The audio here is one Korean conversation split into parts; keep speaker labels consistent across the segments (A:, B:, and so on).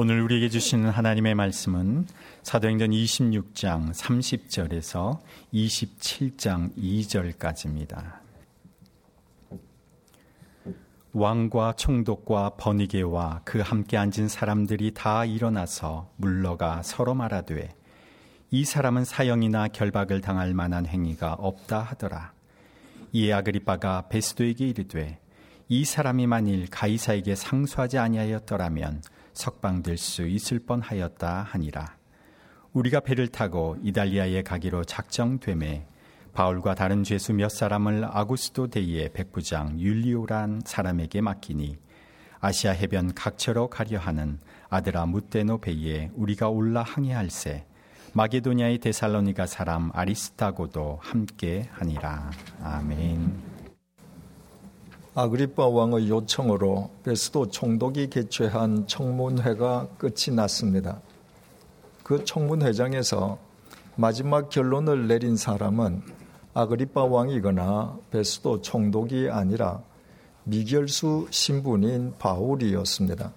A: 오늘 우리에게 주시는 하나님의 말씀은 사도행전 26장 30절에서 27장 2절까지입니다. 왕과 총독과 번이게와 그 함께 앉은 사람들이 다 일어나서 물러가 서로 말하되 이 사람은 사형이나 결박을 당할 만한 행위가 없다 하더라. 이에 아그리빠가 베스도에게 이르되 이 사람이 만일 가이사에게 상수하지 아니하였더라면 석방될 수 있을 뻔하였다 하니라. 우리가 배를 타고 이달리아에 가기로 작정됨에 바울과 다른 죄수 몇 사람을 아구스도 대의 백부장 율리오란 사람에게 맡기니 아시아 해변 각처로 가려 하는 아드라 무테노 베이에 우리가 올라 항해할세 마게도니아의 데살로니가 사람 아리스타고도 함께 하니라 아멘.
B: 아그리파 왕의 요청으로 베스도 총독이 개최한 청문회가 끝이 났습니다. 그 청문회장에서 마지막 결론을 내린 사람은 아그리파 왕이거나 베스도 총독이 아니라 미결수 신분인 바울이었습니다.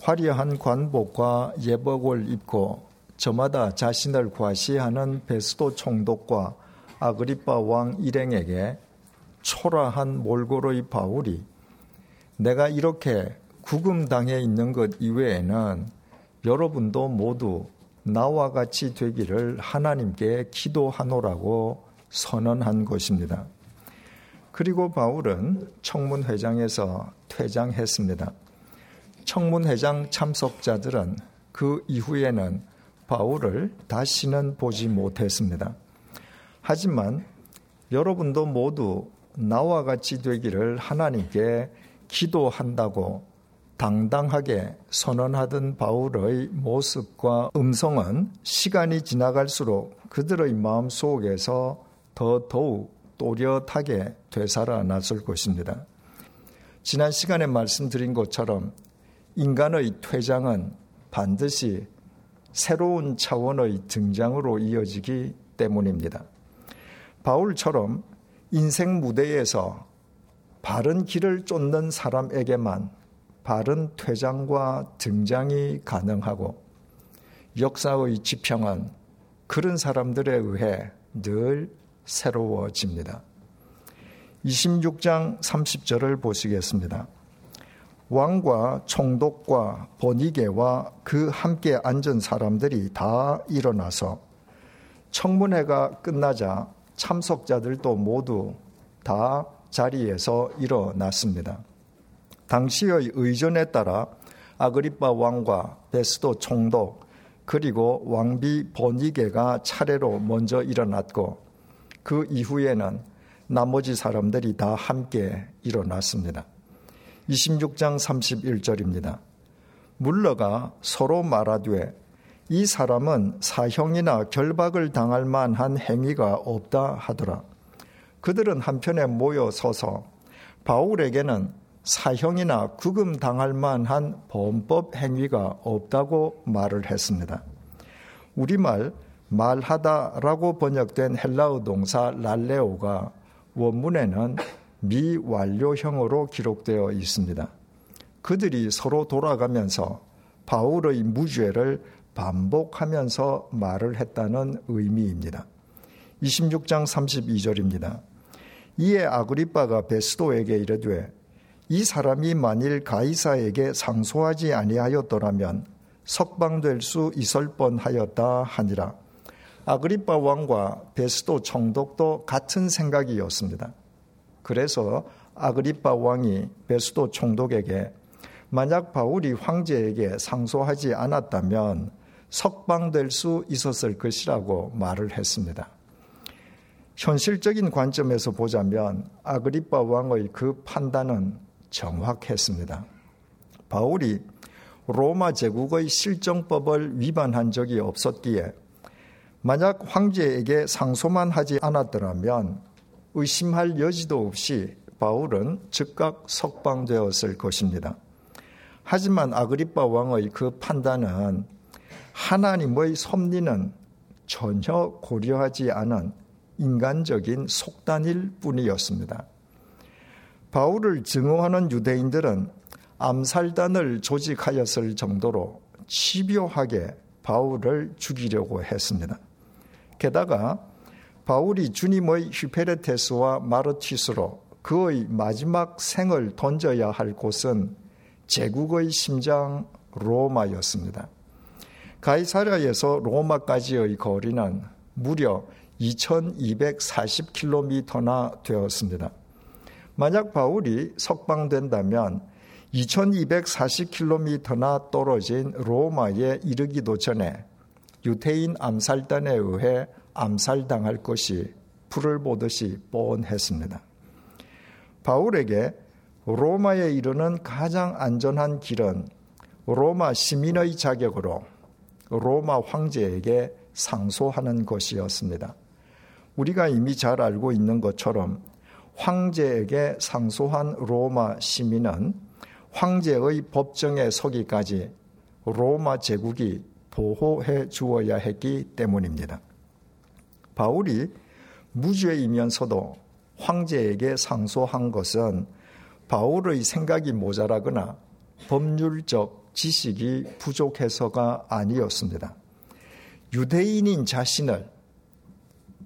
B: 화려한 관복과 예복을 입고 저마다 자신을 과시하는 베스도 총독과 아그리파 왕 일행에게 초라한 몰골의 바울이 내가 이렇게 구금당해 있는 것 이외에는 여러분도 모두 나와 같이 되기를 하나님께 기도하노라고 선언한 것입니다. 그리고 바울은 청문회장에서 퇴장했습니다. 청문회장 참석자들은 그 이후에는 바울을 다시는 보지 못했습니다. 하지만 여러분도 모두 나와 같이 되기를 하나님께 기도한다고 당당하게 선언하던 바울의 모습과 음성은 시간이 지나갈수록 그들의 마음 속에서 더 더욱 또렷하게 되살아났을 것입니다. 지난 시간에 말씀드린 것처럼 인간의 퇴장은 반드시 새로운 차원의 등장으로 이어지기 때문입니다. 바울처럼 인생 무대에서 바른 길을 쫓는 사람에게만 바른 퇴장과 등장이 가능하고 역사의 지평은 그런 사람들에 의해 늘 새로워집니다. 26장 30절을 보시겠습니다. 왕과 총독과 번이게와 그 함께 앉은 사람들이 다 일어나서 청문회가 끝나자 참석자들도 모두 다 자리에서 일어났습니다. 당시의 의전에 따라 아그리파 왕과 베스도 총독 그리고 왕비 보니게가 차례로 먼저 일어났고 그 이후에는 나머지 사람들이 다 함께 일어났습니다. 26장 31절입니다. 물러가 서로 말하되 이 사람은 사형이나 결박을 당할 만한 행위가 없다 하더라. 그들은 한편에 모여 서서 바울에게는 사형이나 구금 당할 만한 범법 행위가 없다고 말을 했습니다. 우리말 말하다라고 번역된 헬라어 동사 랄레오가 원문에는 미완료형으로 기록되어 있습니다. 그들이 서로 돌아가면서 바울의 무죄를 반복하면서 말을 했다는 의미입니다. 26장 32절입니다. 이에 아그리빠가 베스도에게 이르되 이 사람이 만일 가이사에게 상소하지 아니하였더라면 석방될 수 있을 뻔하였다 하니라. 아그리빠 왕과 베스도 총독도 같은 생각이었습니다. 그래서 아그리빠 왕이 베스도 총독에게 만약 바울이 황제에게 상소하지 않았다면 석방될 수 있었을 것이라고 말을 했습니다. 현실적인 관점에서 보자면 아그리파 왕의 그 판단은 정확했습니다. 바울이 로마 제국의 실정법을 위반한 적이 없었기에 만약 황제에게 상소만 하지 않았더라면 의심할 여지도 없이 바울은 즉각 석방되었을 것입니다. 하지만 아그리파 왕의 그 판단은 하나님의 섭리는 전혀 고려하지 않은 인간적인 속단일 뿐이었습니다. 바울을 증오하는 유대인들은 암살단을 조직하였을 정도로 집요하게 바울을 죽이려고 했습니다. 게다가 바울이 주님의 휘페레테스와 마르티스로 그의 마지막 생을 던져야 할 곳은 제국의 심장 로마였습니다. 가이사랴에서 로마까지의 거리는 무려 2240km나 되었습니다. 만약 바울이 석방된다면 2240km나 떨어진 로마에 이르기도 전에 유태인 암살단에 의해 암살당할 것이 불을 보듯이 뻔했습니다. 바울에게 로마에 이르는 가장 안전한 길은 로마 시민의 자격으로 로마 황제에게 상소하는 것이었습니다. 우리가 이미 잘 알고 있는 것처럼 황제에게 상소한 로마 시민은 황제의 법정에 서기까지 로마 제국이 보호해 주어야 했기 때문입니다. 바울이 무죄이면서도 황제에게 상소한 것은 바울의 생각이 모자라거나 법률적 지식이 부족해서가 아니었습니다. 유대인인 자신을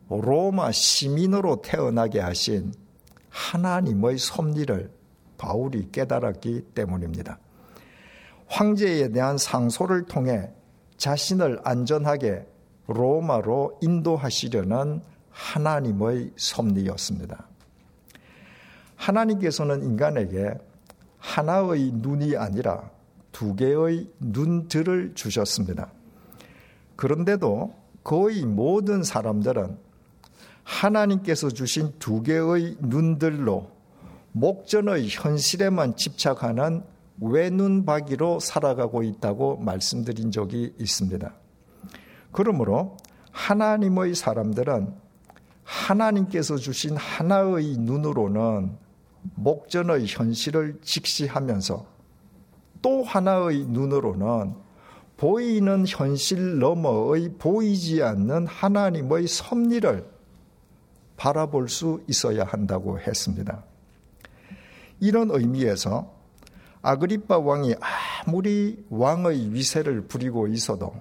B: 로마 시민으로 태어나게 하신 하나님의 섭리를 바울이 깨달았기 때문입니다. 황제에 대한 상소를 통해 자신을 안전하게 로마로 인도하시려는 하나님의 섭리였습니다. 하나님께서는 인간에게 하나의 눈이 아니라 두 개의 눈들을 주셨습니다. 그런데도 거의 모든 사람들은 하나님께서 주신 두 개의 눈들로 목전의 현실에만 집착하는 외눈박이로 살아가고 있다고 말씀드린 적이 있습니다. 그러므로 하나님의 사람들은 하나님께서 주신 하나의 눈으로는 목전의 현실을 직시하면서 또 하나의 눈으로는 보이는 현실 너머의 보이지 않는 하나님의 섭리를 바라볼 수 있어야 한다고 했습니다. 이런 의미에서 아그리파 왕이 아무리 왕의 위세를 부리고 있어도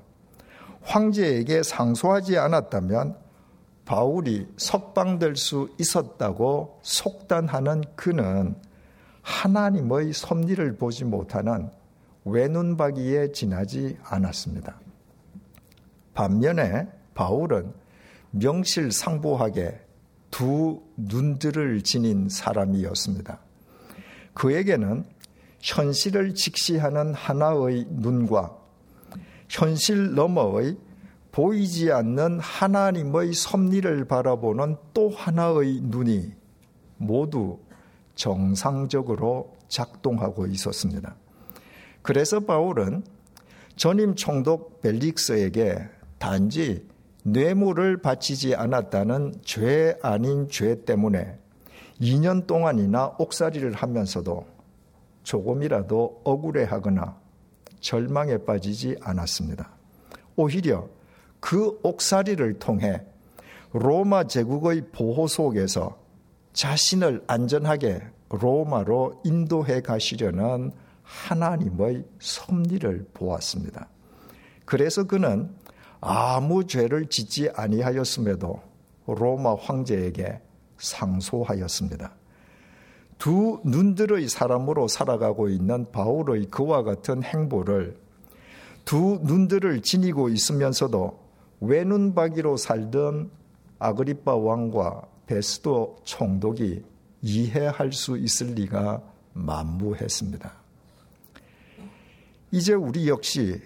B: 황제에게 상소하지 않았다면 바울이 석방될 수 있었다고 속단하는 그는 하나님의 섭리를 보지 못하는 외눈박이에 지나지 않았습니다. 반면에 바울은 명실상부하게 두 눈들을 지닌 사람이었습니다. 그에게는 현실을 직시하는 하나의 눈과 현실 너머의 보이지 않는 하나님의 섭리를 바라보는 또 하나의 눈이 모두 정상적으로 작동하고 있었습니다. 그래서 바울은 전임 총독 벨릭스에게 단지 뇌물을 바치지 않았다는 죄 아닌 죄 때문에 2년 동안이나 옥살이를 하면서도 조금이라도 억울해하거나 절망에 빠지지 않았습니다. 오히려 그 옥살이를 통해 로마 제국의 보호 속에서 자신을 안전하게 로마로 인도해 가시려는 하나님의 섭리를 보았습니다. 그래서 그는 아무 죄를 짓지 아니하였음에도 로마 황제에게 상소하였습니다. 두 눈들의 사람으로 살아가고 있는 바울의 그와 같은 행보를 두 눈들을 지니고 있으면서도 외눈박이로 살던 아그리파 왕과 베스도 총독이 이해할 수 있을 리가 만무했습니다. 이제 우리 역시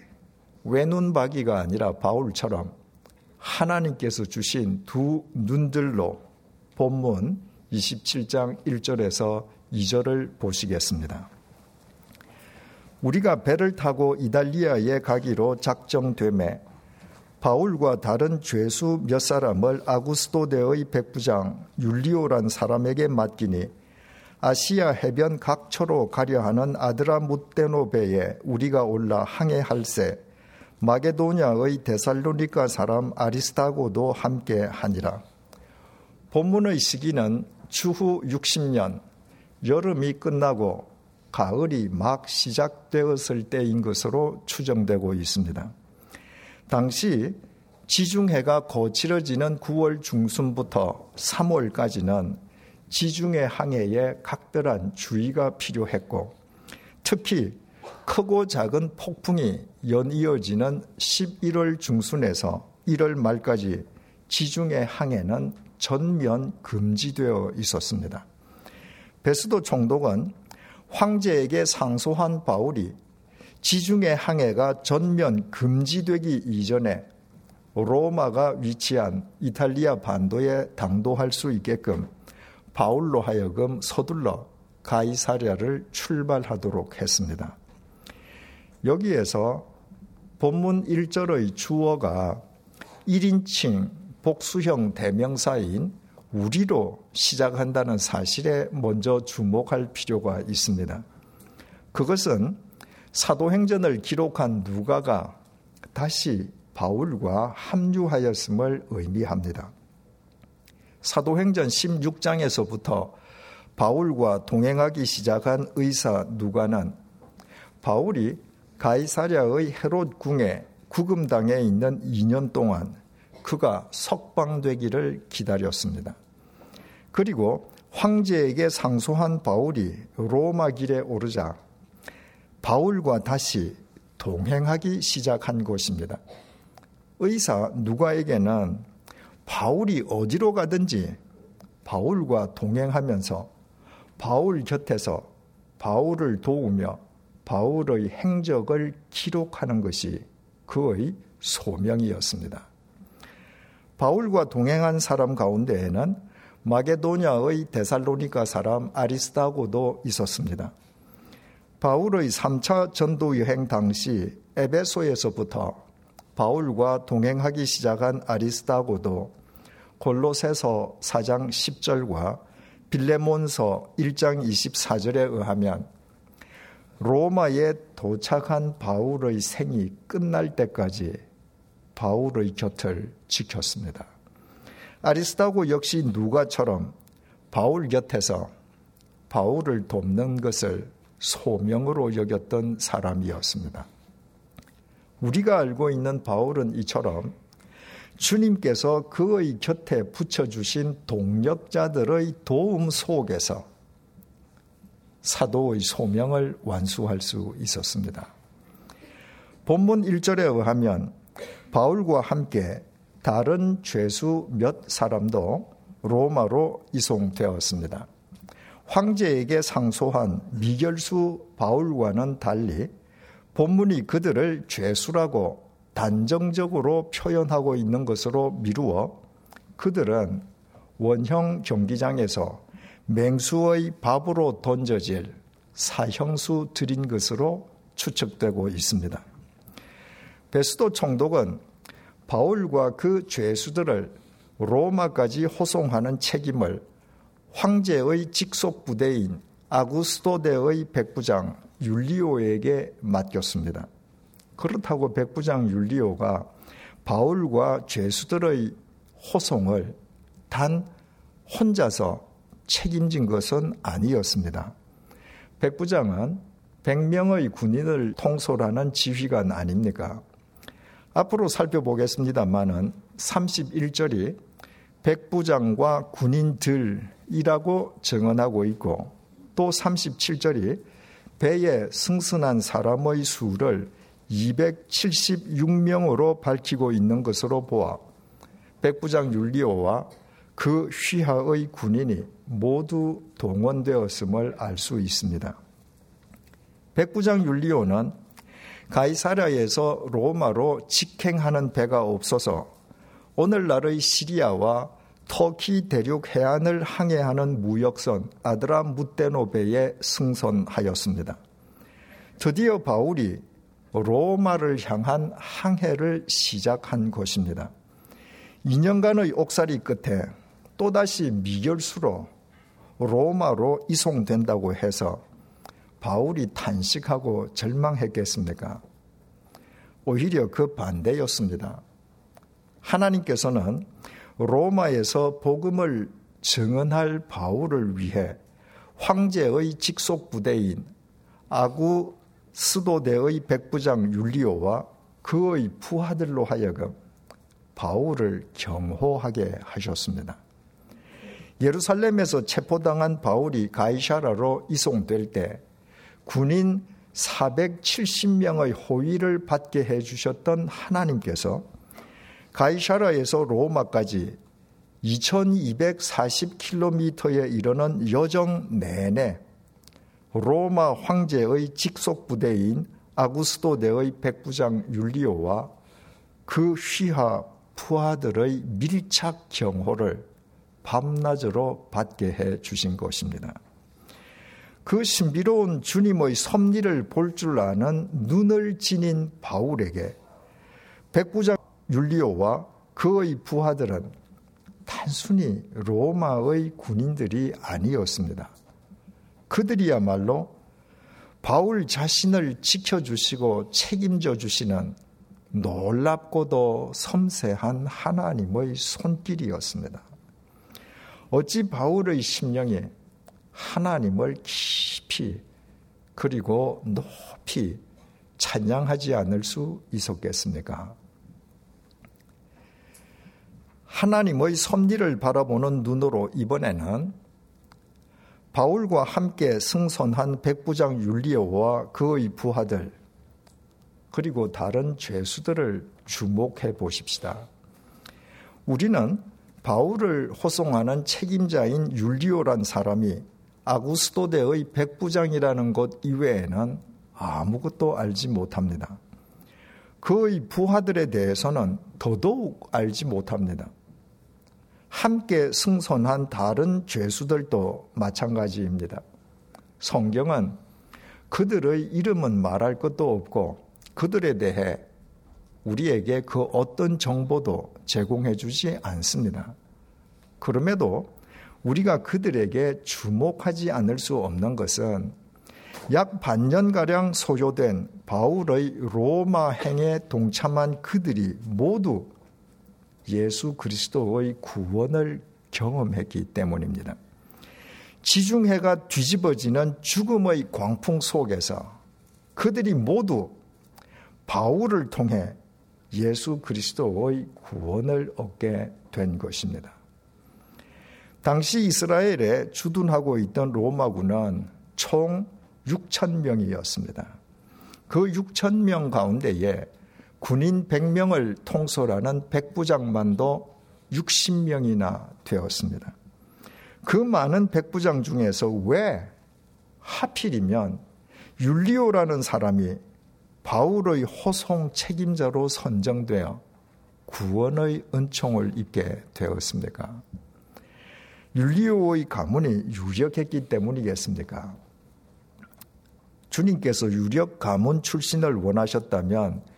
B: 외눈박이가 아니라 바울처럼 하나님께서 주신 두 눈들로 본문 27장 1절에서 2절을 보시겠습니다. 우리가 배를 타고 이달리아에 가기로 작정되매 바울과 다른 죄수 몇 사람을 아구스토데의 백부장 율리오란 사람에게 맡기니 아시아 해변 각처로 가려 하는 아드라 무테노 배에 우리가 올라 항해할세 마게도냐의 데살로니카 사람 아리스타고도 함께 하니라. 본문의 시기는 추후 60년 여름이 끝나고 가을이 막 시작되었을 때인 것으로 추정되고 있습니다. 당시 지중해가 거칠어지는 9월 중순부터 3월까지는 지중해 항해에 각별한 주의가 필요했고 특히 크고 작은 폭풍이 연이어지는 11월 중순에서 1월 말까지 지중해 항해는 전면 금지되어 있었습니다. 베스도 총독은 황제에게 상소한 바울이 지중해 항해가 전면 금지되기 이전에 로마가 위치한 이탈리아 반도에 당도할 수 있게끔 바울로 하여금 서둘러 가이사랴를 출발하도록 했습니다. 여기에서 본문 1절의 주어가 1인칭 복수형 대명사인 우리로 시작한다는 사실에 먼저 주목할 필요가 있습니다. 그것은 사도행전을 기록한 누가가 다시 바울과 합류하였음을 의미합니다. 사도행전 16장에서부터 바울과 동행하기 시작한 의사 누가는 바울이 가이사랴의 헤롯 궁에 구금당에 있는 2년 동안 그가 석방되기를 기다렸습니다. 그리고 황제에게 상소한 바울이 로마 길에 오르자 바울과 다시 동행하기 시작한 것입니다. 의사 누가에게는 바울이 어디로 가든지 바울과 동행하면서 바울 곁에서 바울을 도우며 바울의 행적을 기록하는 것이 그의 소명이었습니다. 바울과 동행한 사람 가운데에는 마게도냐의 데살로니가 사람 아리스타고도 있었습니다. 바울의 3차 전도 여행 당시 에베소에서부터 바울과 동행하기 시작한 아리스타고도 골로새서 4장 10절과 빌레몬서 1장 24절에 의하면 로마에 도착한 바울의 생이 끝날 때까지 바울의 곁을 지켰습니다. 아리스타고 역시 누가처럼 바울 곁에서 바울을 돕는 것을 소명으로 여겼던 사람이었습니다. 우리가 알고 있는 바울은 이처럼 주님께서 그의 곁에 붙여주신 동력자들의 도움 속에서 사도의 소명을 완수할 수 있었습니다. 본문 1절에 의하면 바울과 함께 다른 죄수 몇 사람도 로마로 이송되었습니다. 황제에게 상소한 미결수 바울과는 달리 본문이 그들을 죄수라고 단정적으로 표현하고 있는 것으로 미루어 그들은 원형 경기장에서 맹수의 밥으로 던져질 사형수 들인 것으로 추측되고 있습니다. 베스도 총독은 바울과 그 죄수들을 로마까지 호송하는 책임을 황제의 직속 부대인 아구스토데의 백부장 율리오에게 맡겼습니다. 그렇다고 백부장 율리오가 바울과 죄수들의 호송을 단 혼자서 책임진 것은 아니었습니다. 백부장은 100명의 군인을 통솔하는 지휘관 아닙니까? 앞으로 살펴보겠습니다만은 31절이 백부장과 군인들 이라고 정언하고 있고 또 37절이 배에 승선한 사람의 수를 276명으로 밝히고 있는 것으로 보아 백부장 율리오와 그 휘하의 군인이 모두 동원되었음을 알 수 있습니다. 백부장 율리오는 가이사라에서 로마로 직행하는 배가 없어서 오늘날의 시리아와 터키 대륙 해안을 항해하는 무역선 아드라 무테노베에 승선하였습니다. 드디어 바울이 로마를 향한 항해를 시작한 것입니다. 2년간의 옥살이 끝에 또다시 미결수로 로마로 이송된다고 해서 바울이 탄식하고 절망했겠습니까? 오히려 그 반대였습니다. 하나님께서는 로마에서 복음을 증언할 바울을 위해 황제의 직속 부대인 아구 스도대의 백부장 율리오와 그의 부하들로 하여금 바울을 경호하게 하셨습니다. 예루살렘에서 체포당한 바울이 가이샤라로 이송될 때 군인 470명의 호위를 받게 해주셨던 하나님께서 가이샤라에서 로마까지 2240km에 이르는 여정 내내 로마 황제의 직속 부대인 아구스토대의 백부장 율리오와 그 휘하 부하들의 밀착 경호를 밤낮으로 받게 해 주신 것입니다. 그 신비로운 주님의 섭리를 볼 줄 아는 눈을 지닌 바울에게 백부장 율리오와 그의 부하들은 단순히 로마의 군인들이 아니었습니다. 그들이야말로 바울 자신을 지켜주시고 책임져 주시는 놀랍고도 섬세한 하나님의 손길이었습니다. 어찌 바울의 심령이 하나님을 깊이 그리고 높이 찬양하지 않을 수 있었겠습니까? 하나님의 섭리를 바라보는 눈으로 이번에는 바울과 함께 승선한 백부장 율리오와 그의 부하들 그리고 다른 죄수들을 주목해 보십시다. 우리는 바울을 호송하는 책임자인 율리오란 사람이 아구스토대의 백부장이라는 것 이외에는 아무것도 알지 못합니다. 그의 부하들에 대해서는 더더욱 알지 못합니다. 함께 승선한 다른 죄수들도 마찬가지입니다. 성경은 그들의 이름은 말할 것도 없고 그들에 대해 우리에게 그 어떤 정보도 제공해 주지 않습니다. 그럼에도 우리가 그들에게 주목하지 않을 수 없는 것은 약 반년가량 소요된 바울의 로마 행에 동참한 그들이 모두 예수 그리스도의 구원을 경험했기 때문입니다. 지중해가 뒤집어지는 죽음의 광풍 속에서 그들이 모두 바울을 통해 예수 그리스도의 구원을 얻게 된 것입니다. 당시 이스라엘에 주둔하고 있던 로마군은 총 6천 명이었습니다. 그 6천 명 가운데에 군인 100명을 통솔하는 백부장만도 60명이나 되었습니다. 그 많은 백부장 중에서 왜 하필이면 율리오라는 사람이 바울의 호송 책임자로 선정되어 구원의 은총을 입게 되었습니까? 율리오의 가문이 유력했기 때문이겠습니까? 주님께서 유력 가문 출신을 원하셨다면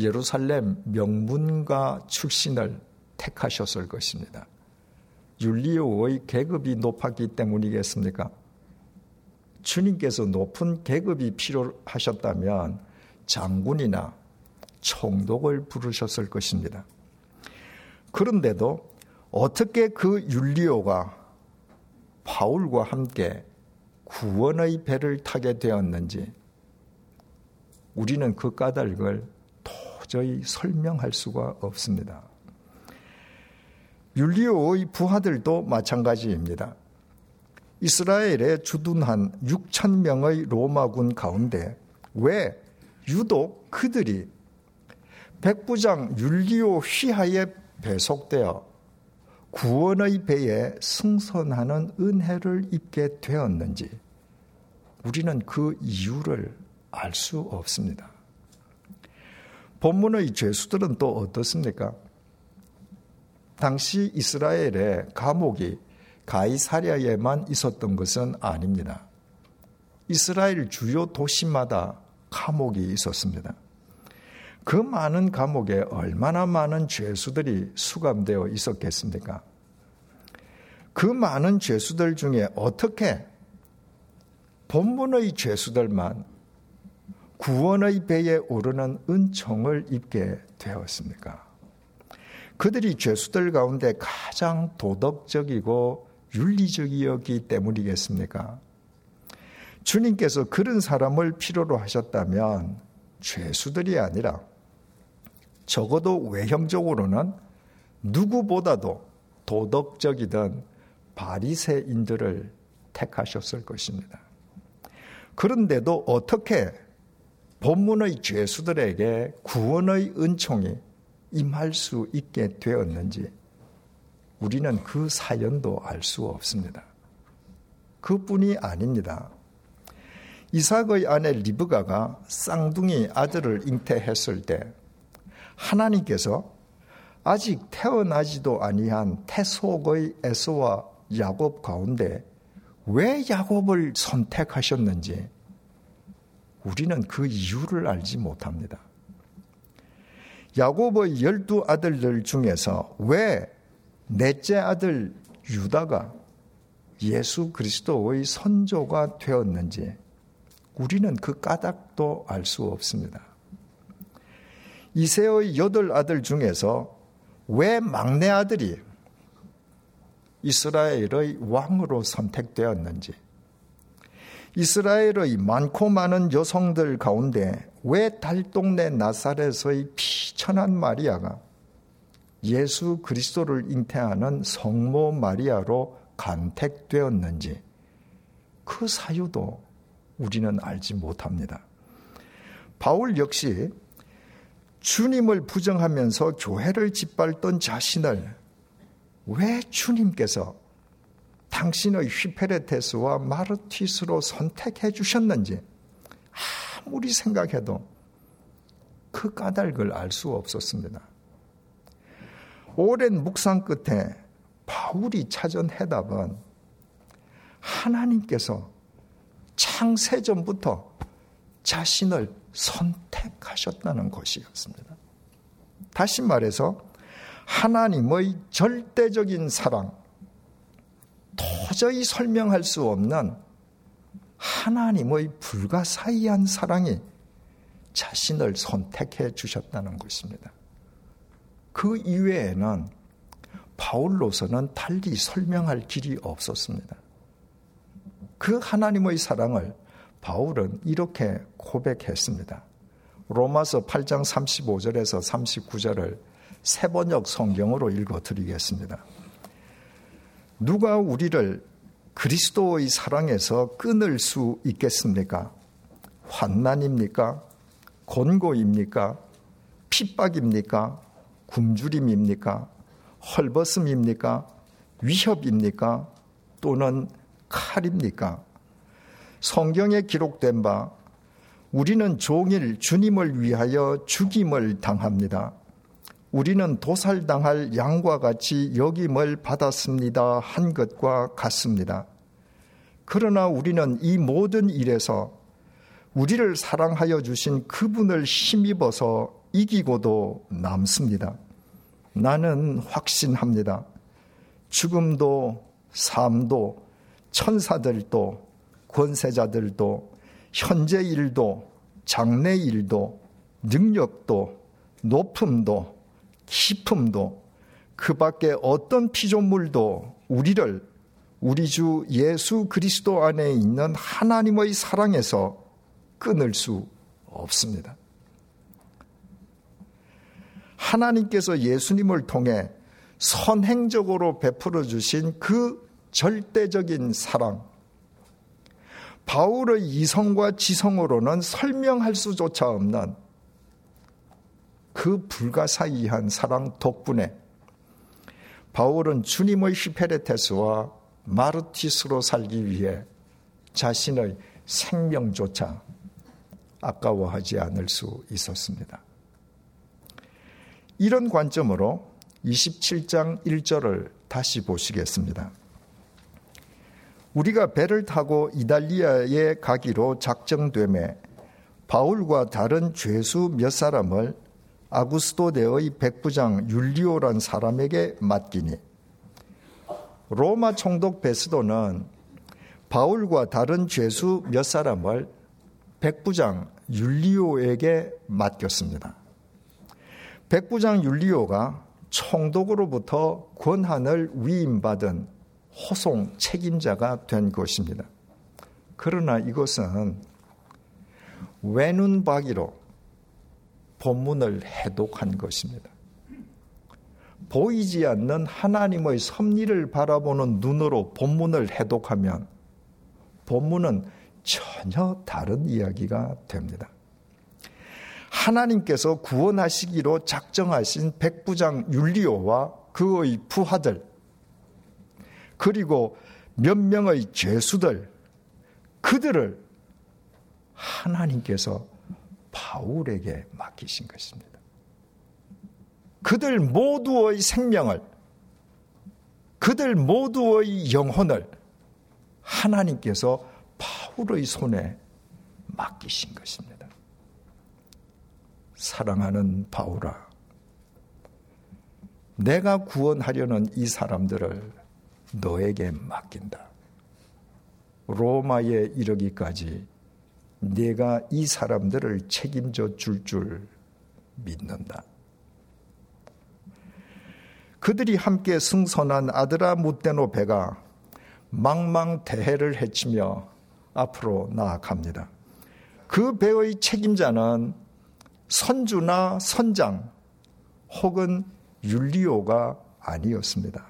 B: 예루살렘 명문가 출신을 택하셨을 것입니다. 율리오의 계급이 높았기 때문이겠습니까? 주님께서 높은 계급이 필요하셨다면 장군이나 총독을 부르셨을 것입니다. 그런데도 어떻게 그 율리오가 바울과 함께 구원의 배를 타게 되었는지 우리는 그 까닭을 도저히 설명할 수가 없습니다. 율리오의 부하들도 마찬가지입니다. 이스라엘에 주둔한 6천 명의 로마군 가운데 왜 유독 그들이 백부장 율리오 휘하에 배속되어 구원의 배에 승선하는 은혜를 입게 되었는지 우리는 그 이유를 알 수 없습니다. 본문의 죄수들은 또 어떻습니까? 당시 이스라엘의 감옥이 가이사랴에만 있었던 것은 아닙니다. 이스라엘 주요 도시마다 감옥이 있었습니다. 그 많은 감옥에 얼마나 많은 죄수들이 수감되어 있었겠습니까? 그 많은 죄수들 중에 어떻게 본문의 죄수들만 구원의 배에 오르는 은총을 입게 되었습니까? 그들이 죄수들 가운데 가장 도덕적이고 윤리적이었기 때문이겠습니까? 주님께서 그런 사람을 필요로 하셨다면 죄수들이 아니라 적어도 외형적으로는 누구보다도 도덕적이던 바리새인들을 택하셨을 것입니다. 그런데도 어떻게 본문의 죄수들에게 구원의 은총이 임할 수 있게 되었는지 우리는 그 사연도 알 수 없습니다. 그뿐이 아닙니다. 이삭의 아내 리브가가 쌍둥이 아들을 잉태했을 때 하나님께서 아직 태어나지도 아니한 태속의 에서와 야곱 가운데 왜 야곱을 선택하셨는지 우리는 그 이유를 알지 못합니다. 야곱의 열두 아들들 중에서 왜 넷째 아들 유다가 예수 그리스도의 선조가 되었는지 우리는 그 까닭도 알 수 없습니다. 이세의 여덟 아들 중에서 왜 막내 아들이 이스라엘의 왕으로 선택되었는지, 이스라엘의 많고 많은 여성들 가운데 왜 달동네 나사렛의 피천한 마리아가 예수 그리스도를 잉태하는 성모 마리아로 간택되었는지 그 사유도 우리는 알지 못합니다. 바울 역시 주님을 부정하면서 교회를 짓밟던 자신을 왜 주님께서 당신의 휘페레테스와 마르티스로 선택해 주셨는지 아무리 생각해도 그 까닭을 알 수 없었습니다. 오랜 묵상 끝에 바울이 찾은 해답은 하나님께서 창세전부터 자신을 선택하셨다는 것이었습니다. 다시 말해서 하나님의 절대적인 사랑, 도저히 설명할 수 없는 하나님의 불가사의한 사랑이 자신을 선택해 주셨다는 것입니다. 그 이외에는 바울로서는 달리 설명할 길이 없었습니다. 그 하나님의 사랑을 바울은 이렇게 고백했습니다. 로마서 8장 35절에서 39절을 세번역 성경으로 읽어 드리겠습니다. 누가 우리를 그리스도의 사랑에서 끊을 수 있겠습니까? 환난입니까? 곤고입니까? 핍박입니까? 굶주림입니까? 헐벗음입니까? 위협입니까? 또는 칼입니까? 성경에 기록된 바 우리는 종일 주님을 위하여 죽임을 당합니다. 우리는 도살당할 양과 같이 여김을 받았습니다. 한 것과 같습니다. 그러나 우리는 이 모든 일에서 우리를 사랑하여 주신 그분을 힘입어서 이기고도 남습니다. 나는 확신합니다. 죽음도 삶도 천사들도 권세자들도 현재 일도 장래 일도 능력도 높음도 깊음도 그 밖에 어떤 피조물도 우리를 우리 주 예수 그리스도 안에 있는 하나님의 사랑에서 끊을 수 없습니다. 하나님께서 예수님을 통해 선행적으로 베풀어 주신 그 절대적인 사랑, 바울의 이성과 지성으로는 설명할 수조차 없는 그 불가사의한 사랑 덕분에 바울은 주님의 히페레테스와 마르티스로 살기 위해 자신의 생명조차 아까워하지 않을 수 있었습니다. 이런 관점으로 27장 1절을 다시 보시겠습니다. 우리가 배를 타고 이달리아에 가기로 작정됨에 바울과 다른 죄수 몇 사람을 아구스토데의 백부장 율리오란 사람에게 맡기니 로마 총독 베스도는 바울과 다른 죄수 몇 사람을 백부장 율리오에게 맡겼습니다. 백부장 율리오가 총독으로부터 권한을 위임받은 호송 책임자가 된 것입니다. 그러나 이것은 외눈박이로 본문을 해독한 것입니다. 보이지 않는 하나님의 섭리를 바라보는 눈으로 본문을 해독하면 본문은 전혀 다른 이야기가 됩니다. 하나님께서 구원하시기로 작정하신 백부장 율리오와 그의 부하들, 그리고 몇 명의 죄수들, 그들을 하나님께서 바울에게 맡기신 것입니다. 그들 모두의 생명을, 그들 모두의 영혼을 하나님께서 바울의 손에 맡기신 것입니다. 사랑하는 바울아, 내가 구원하려는 이 사람들을 너에게 맡긴다. 로마에 이르기까지 내가 이 사람들을 책임져 줄줄 줄 믿는다. 그들이 함께 승선한 아드라 무테노 배가 망망대해를 헤치며 앞으로 나아갑니다. 그 배의 책임자는 선주나 선장 혹은 율리오가 아니었습니다.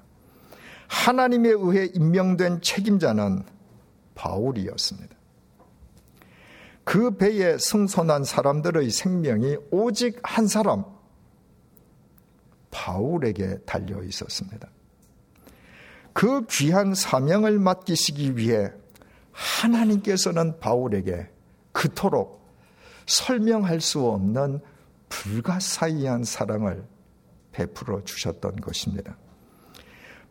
B: 하나님에 의해 임명된 책임자는 바울이었습니다. 그 배에 승선한 사람들의 생명이 오직 한 사람, 바울에게 달려 있었습니다. 그 귀한 사명을 맡기시기 위해 하나님께서는 바울에게 그토록 설명할 수 없는 불가사의한 사랑을 베풀어 주셨던 것입니다.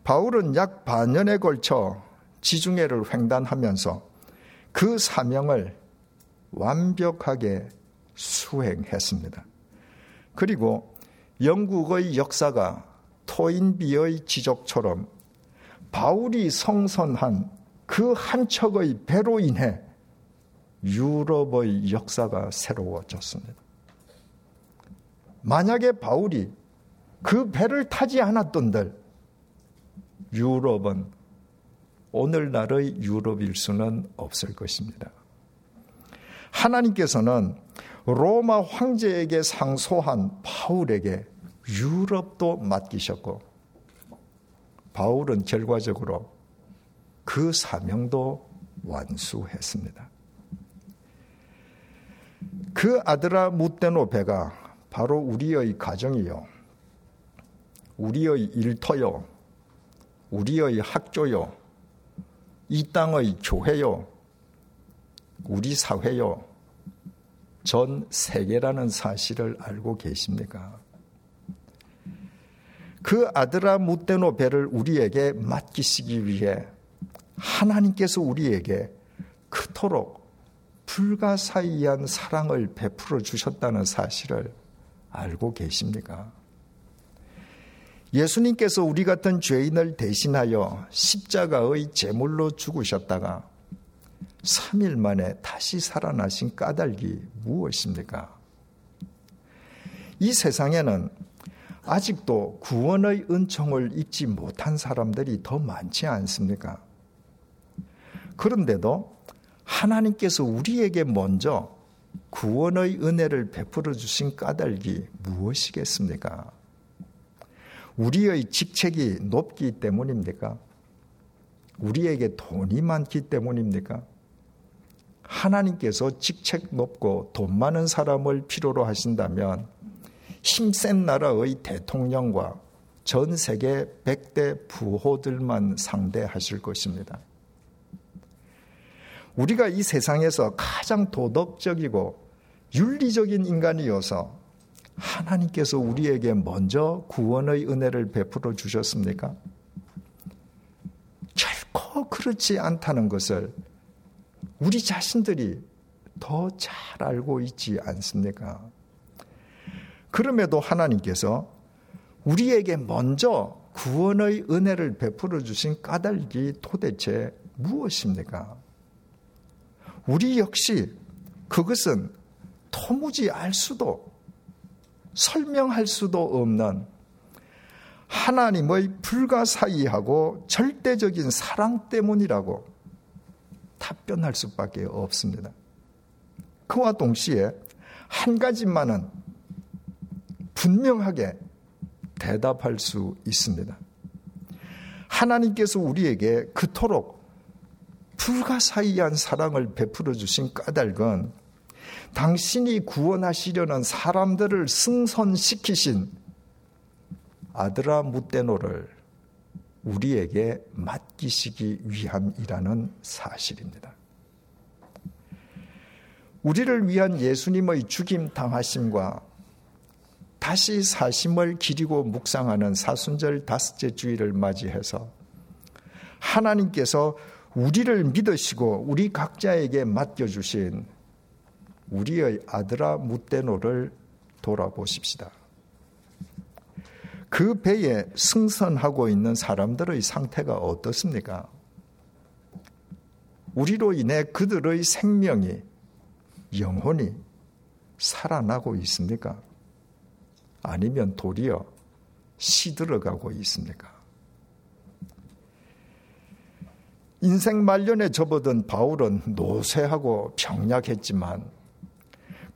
B: 바울은 약 반년에 걸쳐 지중해를 횡단하면서 그 사명을 완벽하게 수행했습니다. 그리고 영국의 역사가 토인비의 지적처럼 바울이 성선한 그 한 척의 배로 인해 유럽의 역사가 새로워졌습니다. 만약에 바울이 그 배를 타지 않았던들 유럽은 오늘날의 유럽일 수는 없을 것입니다. 하나님께서는 로마 황제에게 상소한 바울에게 유럽도 맡기셨고 바울은 결과적으로 그 사명도 완수했습니다. 그 아드라 무테노 배가 바로 우리의 가정이요. 우리의 일터요. 우리의 학교요. 이 땅의 교회요. 우리 사회요. 전 세계라는 사실을 알고 계십니까? 그 아드라 무테노 배를 우리에게 맡기시기 위해 하나님께서 우리에게 그토록 불가사의한 사랑을 베풀어 주셨다는 사실을 알고 계십니까? 예수님께서 우리 같은 죄인을 대신하여 십자가의 제물로 죽으셨다가 3일 만에 다시 살아나신 까닭이 무엇입니까? 이 세상에는 아직도 구원의 은총을 잊지 못한 사람들이 더 많지 않습니까? 그런데도 하나님께서 우리에게 먼저 구원의 은혜를 베풀어 주신 까닭이 무엇이겠습니까? 우리의 직책이 높기 때문입니까? 우리에게 돈이 많기 때문입니까? 하나님께서 직책 높고 돈 많은 사람을 필요로 하신다면 힘센 나라의 대통령과 전 세계 100대 부호들만 상대하실 것입니다. 우리가 이 세상에서 가장 도덕적이고 윤리적인 인간이어서 하나님께서 우리에게 먼저 구원의 은혜를 베풀어 주셨습니까? 결코 그렇지 않다는 것을 우리 자신들이 더 잘 알고 있지 않습니까? 그럼에도 하나님께서 우리에게 먼저 구원의 은혜를 베풀어 주신 까닭이 도대체 무엇입니까? 우리 역시 그것은 도무지 알 수도 설명할 수도 없는 하나님의 불가사의하고 절대적인 사랑 때문이라고 답변할 수밖에 없습니다. 그와 동시에 한 가지만은 분명하게 대답할 수 있습니다. 하나님께서 우리에게 그토록 불가사의한 사랑을 베풀어 주신 까닭은 당신이 구원하시려는 사람들을 승선시키신 아드라 무테노를 우리에게 맡기시기 위함이라는 사실입니다. 우리를 위한 예수님의 죽임 당하심과 다시 사심을 기리고 묵상하는 사순절 다섯째 주일을 맞이해서 하나님께서 우리를 믿으시고 우리 각자에게 맡겨주신 우리의 아들아 무테노를 돌아보십시다. 그 배에 승선하고 있는 사람들의 상태가 어떻습니까? 우리로 인해 그들의 생명이 영혼이 살아나고 있습니까? 아니면 도리어 시들어가고 있습니까? 인생 말년에 접어든 바울은 노쇠하고 병약했지만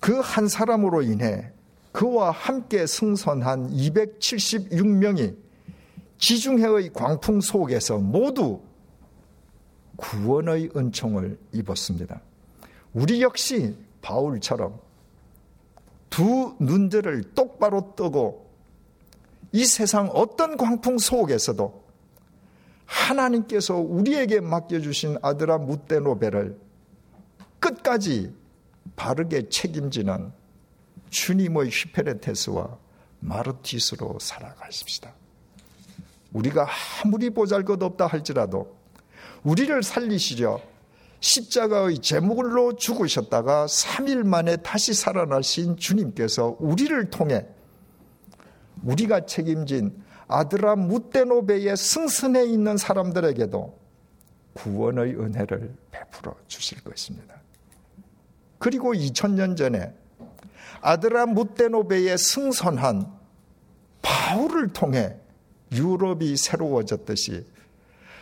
B: 그 한 사람으로 인해 그와 함께 승선한 276명이 지중해의 광풍 속에서 모두 구원의 은총을 입었습니다. 우리 역시 바울처럼 두 눈들을 똑바로 뜨고 이 세상 어떤 광풍 속에서도 하나님께서 우리에게 맡겨주신 아드라 무테노베를 끝까지 바르게 책임지는 주님의 휘페레테스와 마르티스로 살아가십시다. 우리가 아무리 보잘것 없다 할지라도 우리를 살리시려 십자가의 제물로 죽으셨다가 3일 만에 다시 살아나신 주님께서 우리를 통해 우리가 책임진 아드라 무테노베의 승선에 있는 사람들에게도 구원의 은혜를 베풀어 주실 것입니다. 그리고 2000년 전에 아드라 무테노베에 승선한 바울을 통해 유럽이 새로워졌듯이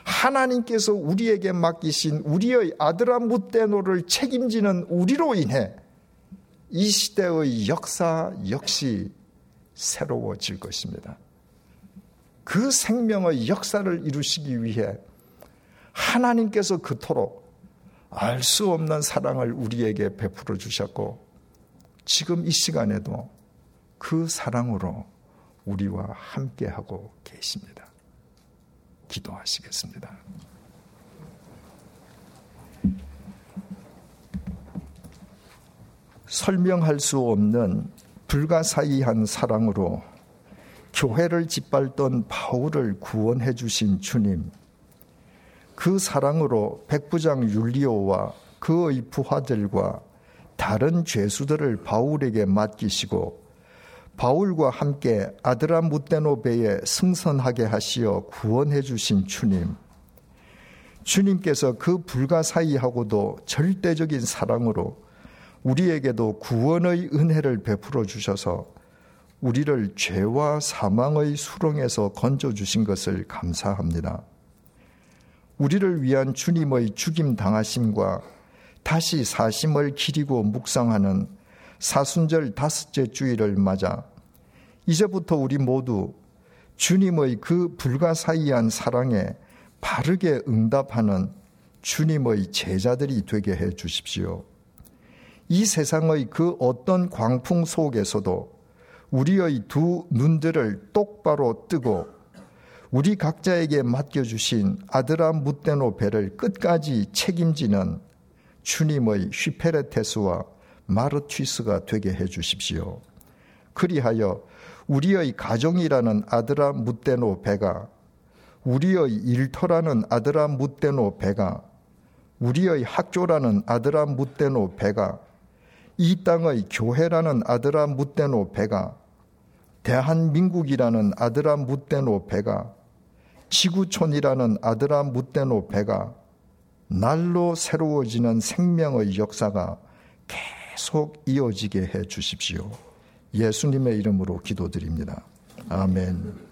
B: 하나님께서 우리에게 맡기신 우리의 아드라 무테노를 책임지는 우리로 인해 이 시대의 역사 역시 새로워질 것입니다. 그 생명의 역사를 이루시기 위해 하나님께서 그토록 알 수 없는 사랑을 우리에게 베풀어 주셨고 지금 이 시간에도 그 사랑으로 우리와 함께하고 계십니다. 기도하시겠습니다. 설명할 수 없는 불가사의한 사랑으로 교회를 짓밟던 바울을 구원해 주신 주님. 그 사랑으로 백부장 율리오와 그의 부하들과 다른 죄수들을 바울에게 맡기시고 바울과 함께 아드라 무테노베에 승선하게 하시어 구원해 주신 주님. 주님께서 그 불가사의하고도 절대적인 사랑으로 우리에게도 구원의 은혜를 베풀어 주셔서 우리를 죄와 사망의 수렁에서 건져 주신 것을 감사합니다. 우리를 위한 주님의 죽임 당하심과 다시 사심을 기리고 묵상하는 사순절 다섯째 주일을 맞아 이제부터 우리 모두 주님의 그 불가사의한 사랑에 바르게 응답하는 주님의 제자들이 되게 해 주십시오. 이 세상의 그 어떤 광풍 속에서도 우리의 두 눈들을 똑바로 뜨고 우리 각자에게 맡겨주신 아드라 무테노 배를 끝까지 책임지는 주님의 휘페레테스와 마르튀스가 되게 해 주십시오. 그리하여 우리의 가정이라는 아드라 무테노 배가 우리의 일터라는 아드라 무테노 배가 우리의 학교라는 아드라 무테노 배가 이 땅의 교회라는 아드라 무테노 배가 대한민국이라는 아드라 무테노 배가 지구촌이라는 아드라 무테노 배가 날로 새로워지는 생명의 역사가 계속 이어지게 해 주십시오. 예수님의 이름으로 기도드립니다. 아멘.